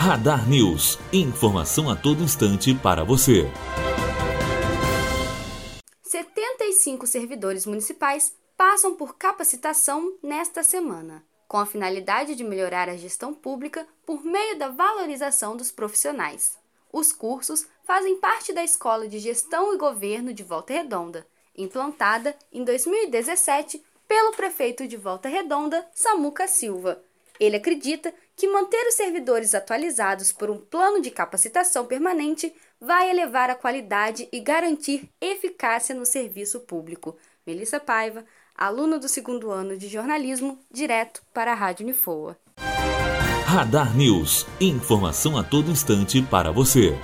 Radar News. Informação a todo instante para você. 75 servidores municipais passam por capacitação nesta semana, com a finalidade de melhorar a gestão pública por meio da valorização dos profissionais. Os cursos fazem parte da Escola de Gestão e Governo de Volta Redonda, implantada em 2017 pelo prefeito de Volta Redonda, Samuca Silva. Ele acredita que manter os servidores atualizados por um plano de capacitação permanente vai elevar a qualidade e garantir eficácia no serviço público. Melissa Paiva, aluna do segundo ano de jornalismo, direto para a Rádio Unifoa. Radar News. Informação a todo instante para você.